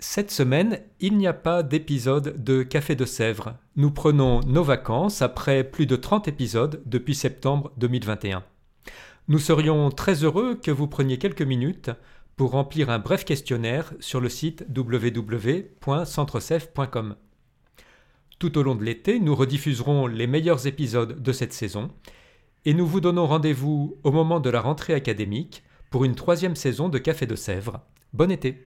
Cette semaine, il n'y a pas d'épisode de Café de Sèvres. Nous prenons nos vacances après plus de 30 épisodes depuis septembre 2021. Nous serions très heureux que vous preniez quelques minutes pour remplir un bref questionnaire sur le site www.centresèvres.com. Tout au long de l'été, nous rediffuserons les meilleurs épisodes de cette saison et nous vous donnons rendez-vous au moment de la rentrée académique pour une troisième saison de Café de Sèvres. Bon été